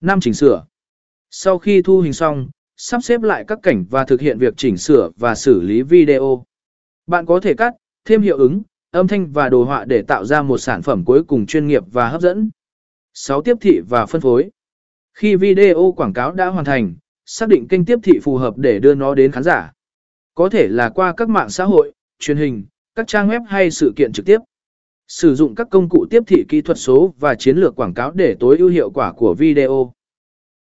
năm chỉnh sửa. Sau khi thu hình xong, sắp xếp lại các cảnh và thực hiện việc chỉnh sửa và xử lý video. Bạn có thể cắt, thêm hiệu ứng, âm thanh và đồ họa để tạo ra một sản phẩm cuối cùng chuyên nghiệp và hấp dẫn. 6. Tiếp thị và phân phối. Khi video quảng cáo đã hoàn thành, xác định kênh tiếp thị phù hợp để đưa nó đến khán giả. Có thể là qua các mạng xã hội, truyền hình, các trang web hay sự kiện trực tiếp. Sử dụng các công cụ tiếp thị kỹ thuật số và chiến lược quảng cáo để tối ưu hiệu quả của video.